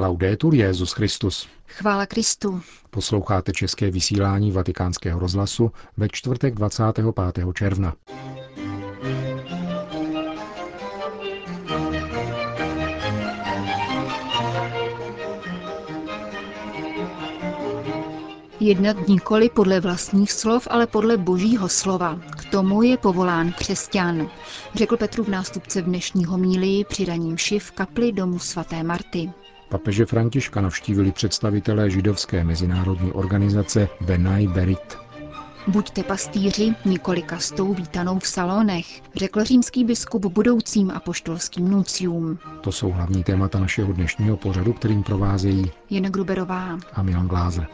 Laudetur Jezus Christus. Chvála Kristu. Posloucháte české vysílání Vatikánského rozhlasu ve čtvrtek 25. června. Jednat nikoli podle vlastních slov, ale podle božího slova. K tomu je povolán křesťan, řekl Petru v nástupce v dnešní homílii při raním šiv kapli domu svaté Marty. Papeže Františka navštívili představitelé židovské mezinárodní organizace Benai Berit. Buďte pastýři, nikoli kastou vítanou v salonech, řekl římský biskup budoucím apoštolským nuncium. To jsou hlavní témata našeho dnešního pořadu, kterým provázejí Jen Gruberová a Milan Glázer.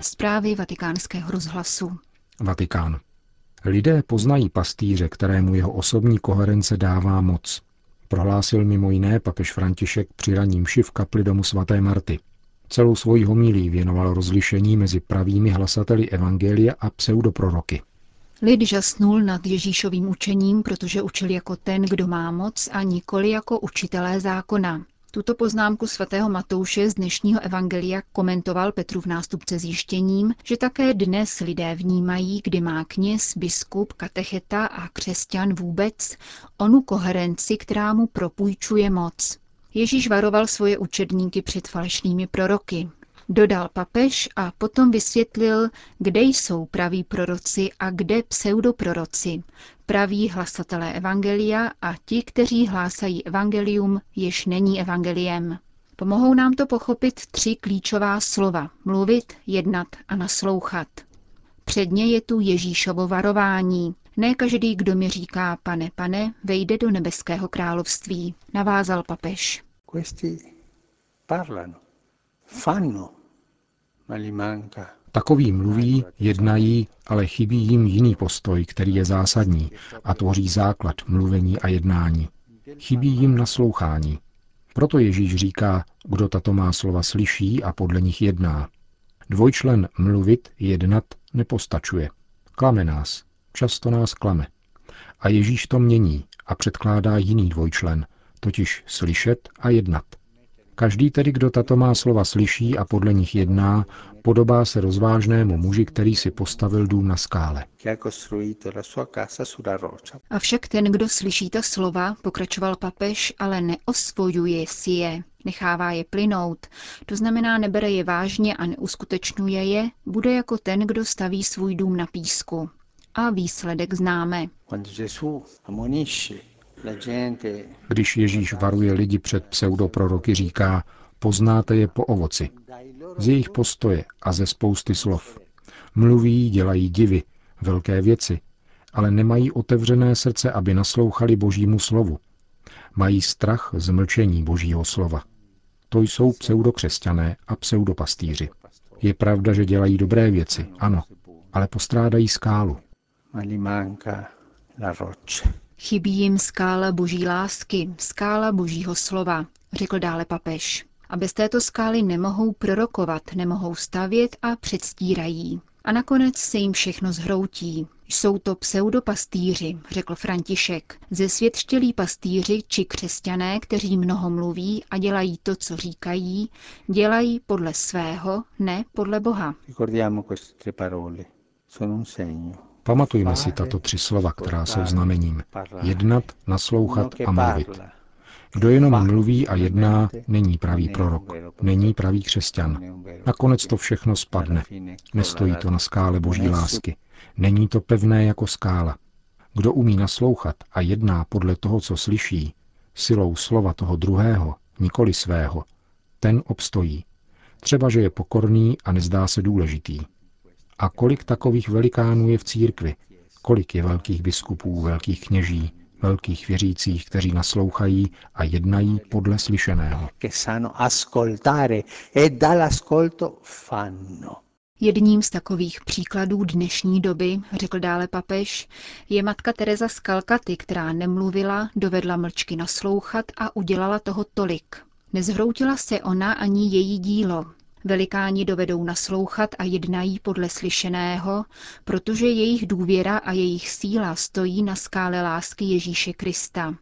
Zprávy vatikánského rozhlasu. Vatikán. Lidé poznají pastýře, kterému jeho osobní koherence dává moc. Prohlásil mimo jiné papež František při raním šiv kapli domu svaté Marty. Celou svoji homílí věnoval rozlišení mezi pravými hlasateli Evangelia a pseudoproroky. Lid žasnul nad Ježíšovým učením, protože učil jako ten, kdo má moc a nikoli jako učitelé zákona. Tuto poznámku svatého Matouše z dnešního evangelia komentoval Petru v nástupce zjištěním, že také dnes lidé vnímají, kdy má kněz, biskup, katecheta a křesťan vůbec onu koherenci, která mu propůjčuje moc. Ježíš varoval svoje učedníky před falešnými proroky. Dodal papež a potom vysvětlil, kde jsou praví proroci a kde pseudoproroci, praví hlasatelé evangelia a ti, kteří hlásají evangelium, jež není evangeliem. Pomohou nám to pochopit tři klíčová slova – mluvit, jednat a naslouchat. Předně je tu Ježíšovo varování. Ne každý, kdo mi říká pane, pane, vejde do nebeského království, navázal papež. Questi parlano, fanno, Takoví mluví, jednají, ale chybí jim jiný postoj, který je zásadní a tvoří základ mluvení a jednání. Chybí jim naslouchání. Proto Ježíš říká, kdo tato má slova slyší a podle nich jedná. Dvojčlen mluvit, jednat nepostačuje. Klame nás. Často nás klame. A Ježíš to mění a předkládá jiný dvojčlen, totiž slyšet a jednat. Každý tedy, kdo tato má slova slyší a podle nich jedná, podobá se rozvážnému muži, který si postavil dům na skále. che ha costruito la sua casa sulla roccia. Avšak ten, kdo slyší ta slova, pokračoval papež, ale neosvojuje si je, nechává je plynout, to znamená nebere je vážně a neuskutečňuje je, bude jako ten, kdo staví svůj dům na písku. A výsledek známe. Když Ježíš varuje lidi před pseudoproroky, říká, poznáte je po ovoci. Z jejich postoje a ze spousty slov. Mluví, dělají divy, velké věci, ale nemají otevřené srdce, aby naslouchali Božímu slovu. Mají strach z mlčení Božího slova. To jsou pseudokřesťané a pseudopastýři. Je pravda, že dělají dobré věci, ano, ale postrádají skálu. ma gli manca la roccia. Chybí jim skála boží lásky, skála božího slova, řekl dále papež. A bez této skály nemohou prorokovat, nemohou stavět a předstírají. A nakonec se jim všechno zhroutí. Jsou to pseudopastýři, řekl František, zesvětštělí pastýři či křesťané, kteří mnoho mluví a dělají to, co říkají, dělají podle svého, ne podle Boha. Ricordiamo queste parole, sono un segno. Pamatujme si tato tři slova, která jsou znamením. Jednat, naslouchat a mluvit. Kdo jenom mluví a jedná, není pravý prorok, není pravý křesťan. Nakonec to všechno spadne. Nestojí to na skále boží lásky. Není to pevné jako skála. Kdo umí naslouchat a jedná podle toho, co slyší, silou slova toho druhého, nikoli svého, ten obstojí. Třeba, že je pokorný a nezdá se důležitý. A kolik takových velikánů je v církvi? Kolik je velkých biskupů, velkých kněží, velkých věřících, kteří naslouchají a jednají podle slyšeného? e. Jedním z takových příkladů dnešní doby, řekl dále papež, je matka Teresa z Kalkaty, která nemluvila, dovedla mlčky naslouchat a udělala toho tolik. Nezhroutila se ona ani její dílo. Velikáni dovedou naslouchat a jednají podle slyšeného, protože jejich důvěra a jejich síla stojí na skále lásky Ježíše Krista.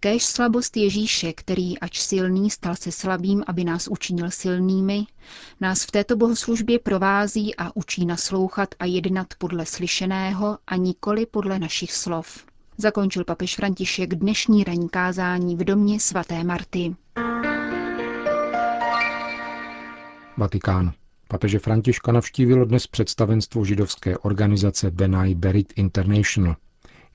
Kéž slabost Ježíše, který ač silný stal se slabým, aby nás učinil silnými, nás v této bohoslužbě provází a učí naslouchat a jednat podle slyšeného a nikoli podle našich slov. Zakončil papež František dnešní ranní kázání v domě svaté Marty. Vatikán. Papeže Františka navštívilo dnes představenstvo židovské organizace Benai Berit International.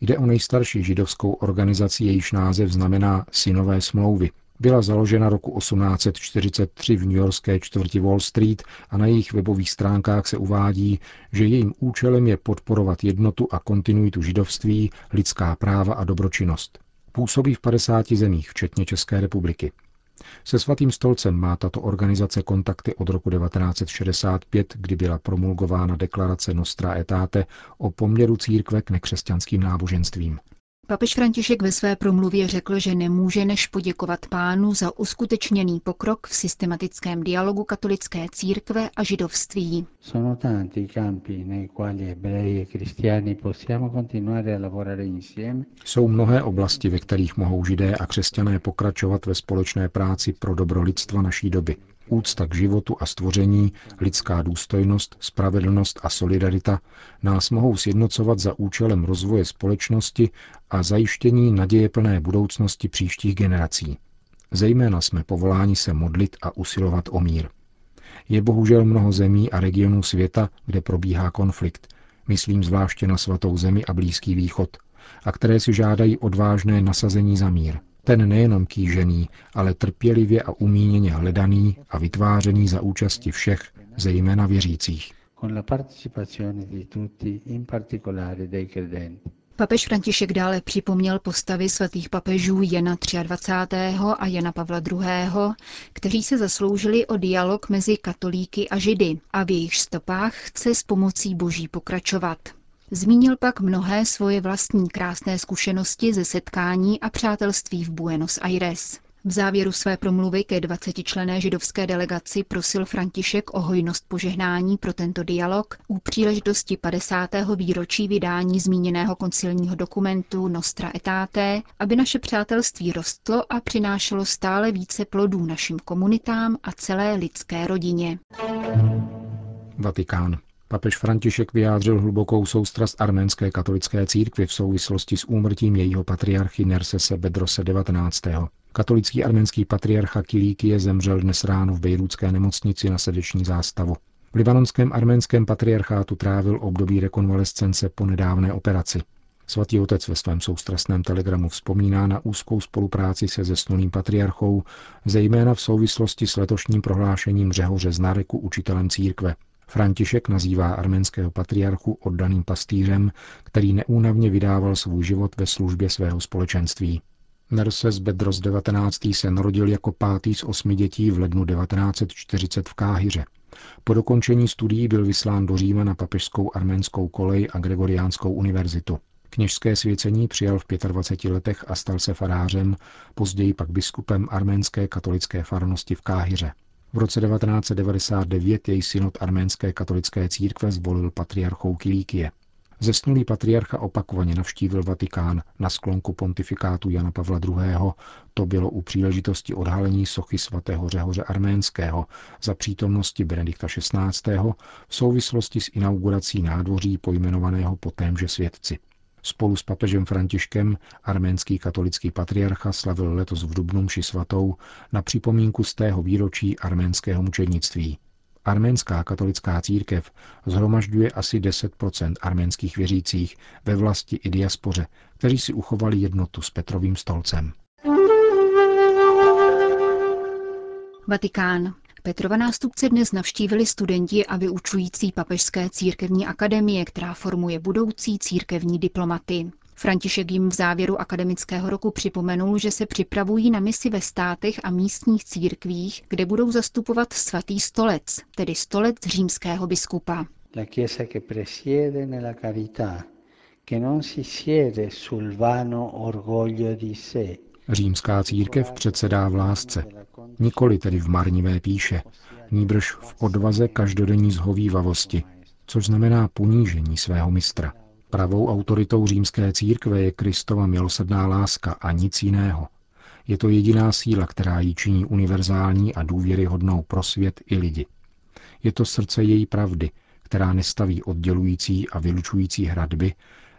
Jde o nejstarší židovskou organizaci, jejíž název znamená Synové smlouvy. Byla založena roku 1843 v New Yorkské čtvrti Wall Street a na jejich webových stránkách se uvádí, že jejím účelem je podporovat jednotu a kontinuitu židovství, lidská práva a dobročinnost. Působí v 50 zemích, včetně České republiky. Se svatým stolcem má tato organizace kontakty od roku 1965, kdy byla promulgována deklarace Nostra Aetate o poměru církve k nekřesťanským náboženstvím. Papež František ve své promluvě řekl, že nemůže než poděkovat pánu za uskutečněný pokrok v systematickém dialogu katolické církve a židovství. Jsou mnohé oblasti, ve kterých mohou židé a křesťané pokračovat ve společné práci pro dobro lidstva naší doby úcta k životu a stvoření, lidská důstojnost, spravedlnost a solidarita nás mohou sjednocovat za účelem rozvoje společnosti a zajištění nadějeplné budoucnosti příštích generací. Zejména jsme povoláni se modlit a usilovat o mír. Je bohužel mnoho zemí a regionů světa, kde probíhá konflikt. Myslím zvláště na svatou zemi a Blízký východ, a které si žádají odvážné nasazení za mír – ten nejenom kýžený, ale trpělivě a umíněně hledaný a vytvářený za účasti všech, zejména věřících. Papež František dále připomněl postavy svatých papežů Jana 23. a Jana Pavla II., kteří se zasloužili o dialog mezi katolíky a židy a v jejich stopách chce s pomocí boží pokračovat. Zmínil pak mnohé svoje vlastní krásné zkušenosti ze setkání a přátelství v Buenos Aires. V závěru své promluvy ke 20 člené židovské delegaci prosil František o hojnost požehnání pro tento dialog u příležitosti 50. výročí vydání zmíněného koncilního dokumentu Nostra Etate, aby naše přátelství rostlo a přinášelo stále více plodů našim komunitám a celé lidské rodině. Vatikán. Papež František vyjádřil hlubokou soustrast arménské katolické církvi v souvislosti s úmrtím jejího patriarchy Nersese Bedrose 19. Katolický arménský patriarcha je zemřel dnes ráno v bejrůdské nemocnici na srdeční zástavu. V libanonském arménském patriarchátu trávil období rekonvalescence po nedávné operaci. Svatý otec ve svém soustrastném telegramu vzpomíná na úzkou spolupráci se zesnulým patriarchou, zejména v souvislosti s letošním prohlášením Řehoře z Nareku učitelem církve. František nazývá arménského patriarchu oddaným pastýřem, který neúnavně vydával svůj život ve službě svého společenství. Nerses Bedros 19. se narodil jako pátý z osmi dětí v lednu 1940 v Káhyře. Po dokončení studií byl vyslán do Říma na papežskou arménskou kolej a Gregoriánskou univerzitu. Kněžské svěcení přijal v 25 letech a stal se farářem, později pak biskupem arménské katolické farnosti v Káhyře. V roce 1999 jej synod arménské katolické církve zvolil patriarchou Kilíkie. Zesnulý patriarcha opakovaně navštívil Vatikán na sklonku pontifikátu Jana Pavla II. To bylo u příležitosti odhalení sochy svatého Řehoře Arménského za přítomnosti Benedikta XVI. v souvislosti s inaugurací nádvoří pojmenovaného po témže světci. Spolu s papežem Františkem arménský katolický patriarcha slavil letos v Dubnu mši svatou na připomínku z tého výročí arménského mučednictví. Arménská katolická církev zhromažďuje asi 10% arménských věřících ve vlasti i diaspoře, kteří si uchovali jednotu s Petrovým stolcem. Vatikán. Petrova nástupce dnes navštívili studenti a vyučující Papežské církevní akademie, která formuje budoucí církevní diplomaty. František jim v závěru akademického roku připomenul, že se připravují na misi ve státech a místních církvích, kde budou zastupovat svatý stolec, tedy stolec římského biskupa. La Římská církev předsedá v lásce, nikoli tedy v marnivé píše, níbrž v odvaze každodenní zhovývavosti, což znamená ponížení svého mistra. Pravou autoritou římské církve je Kristova milosrdná láska a nic jiného. Je to jediná síla, která ji činí univerzální a důvěryhodnou pro svět i lidi. Je to srdce její pravdy, která nestaví oddělující a vylučující hradby,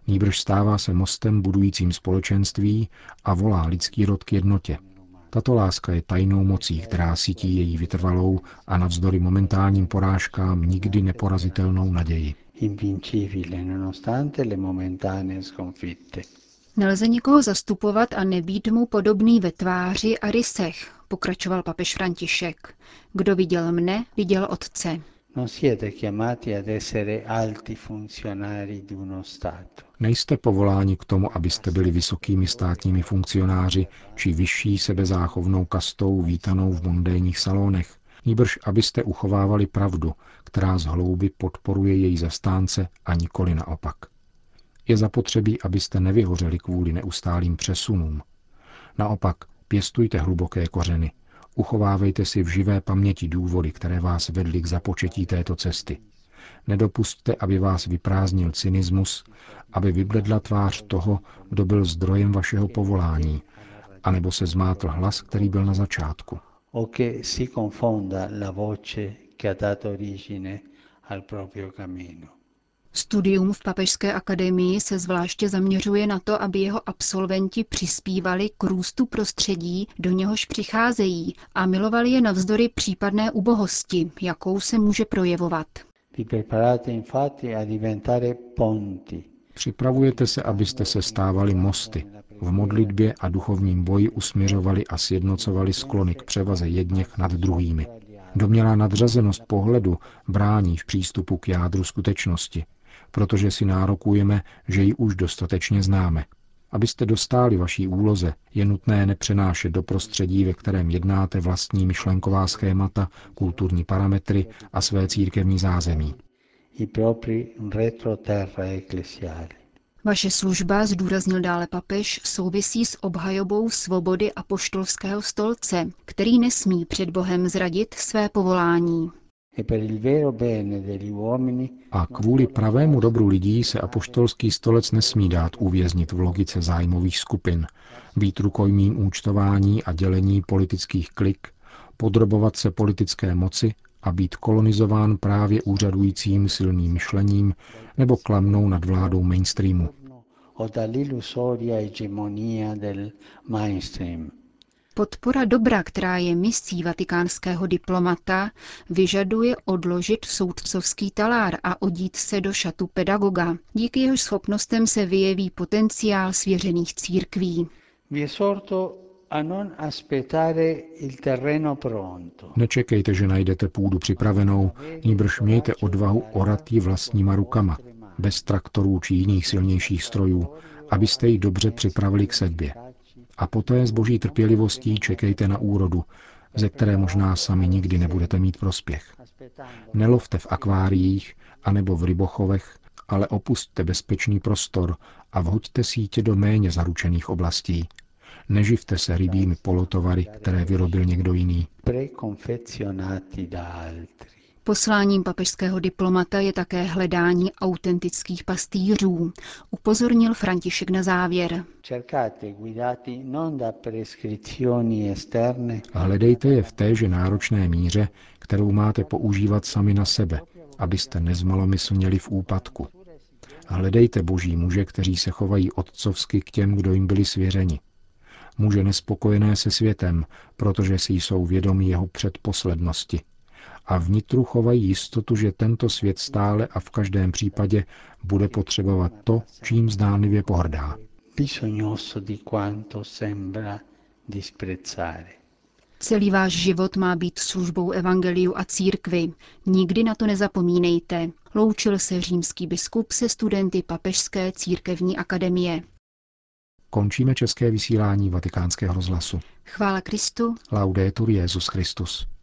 nýbrž stává se mostem budujícím společenství a volá lidský rod k jednotě. Tato láska je tajnou mocí, která sytí její vytrvalou a navzdory momentálním porážkám nikdy neporazitelnou naději. Nelze nikoho zastupovat a nebýt mu podobný ve tváři a rysech, pokračoval papež František. Kdo viděl mne, viděl otce. Nejste povoláni k tomu, abyste byli vysokými státními funkcionáři či vyšší sebezáchovnou kastou vítanou v mondénních salonech, níbrž abyste uchovávali pravdu, která z hlouby podporuje její zastánce a nikoli naopak. Je zapotřebí, abyste nevyhořeli kvůli neustálým přesunům. Naopak, pěstujte hluboké kořeny, Uchovávejte si v živé paměti důvody, které vás vedly k započetí této cesty. Nedopustte, aby vás vyprázdnil cynismus, aby vybledla tvář toho, kdo byl zdrojem vašeho povolání, anebo se zmátl hlas, který byl na začátku. Si confonda la voce che ha dato origine al proprio cammino. Studium v Papežské akademii se zvláště zaměřuje na to, aby jeho absolventi přispívali k růstu prostředí, do něhož přicházejí a milovali je navzdory případné ubohosti, jakou se může projevovat. Připravujete se, abyste se stávali mosty. V modlitbě a duchovním boji usměřovali a sjednocovali sklony k převaze jedněch nad druhými. Domělá nadřazenost pohledu brání v přístupu k jádru skutečnosti, protože si nárokujeme, že ji už dostatečně známe. Abyste dostali vaší úloze, je nutné nepřenášet do prostředí, ve kterém jednáte vlastní myšlenková schémata, kulturní parametry a své církevní zázemí. Vaše služba, zdůraznil dále papež, souvisí s obhajobou svobody a poštolského stolce, který nesmí před Bohem zradit své povolání. E a kvůli pravému dobru lidí se apoštolský stolec nesmí dát uvěznit v logice zájmových skupin, být rukojmím účtování a dělení politických klik, podrobovat se politické moci a být kolonizován právě úřadujícím silným myšlením nebo klamnou nad vládou mainstreamu. Podpora dobra, která je misí vatikánského diplomata, vyžaduje odložit soudcovský talár a odít se do šatu pedagoga. Díky jeho schopnostem se vyjeví potenciál svěřených církví. Nečekejte, že najdete půdu připravenou, níbrž mějte odvahu orat ji vlastníma rukama, bez traktorů či jiných silnějších strojů, abyste ji dobře připravili k sedbě. A poté s boží trpělivostí čekejte na úrodu, ze které možná sami nikdy nebudete mít prospěch. Nelovte v akváriích anebo v rybochovech, ale opustte bezpečný prostor a vhoďte sítě do méně zaručených oblastí. Neživte se rybími polotovary, které vyrobil někdo jiný. Posláním papežského diplomata je také hledání autentických pastýřů, upozornil František na závěr. Hledejte je v téže náročné míře, kterou máte používat sami na sebe, abyste nezmalomyslněli v úpadku. Hledejte boží muže, kteří se chovají otcovsky k těm, kdo jim byli svěřeni. Muže nespokojené se světem, protože si jsou vědomí jeho předposlednosti – a vnitru chovají jistotu, že tento svět stále a v každém případě bude potřebovat to, čím zdánlivě pohrdá. Celý váš život má být službou evangeliu a církvy. Nikdy na to nezapomínejte. Loučil se římský biskup se studenty Papežské církevní akademie. Končíme české vysílání vatikánského rozhlasu. Chvála Kristu. Laudetur Jezus Christus.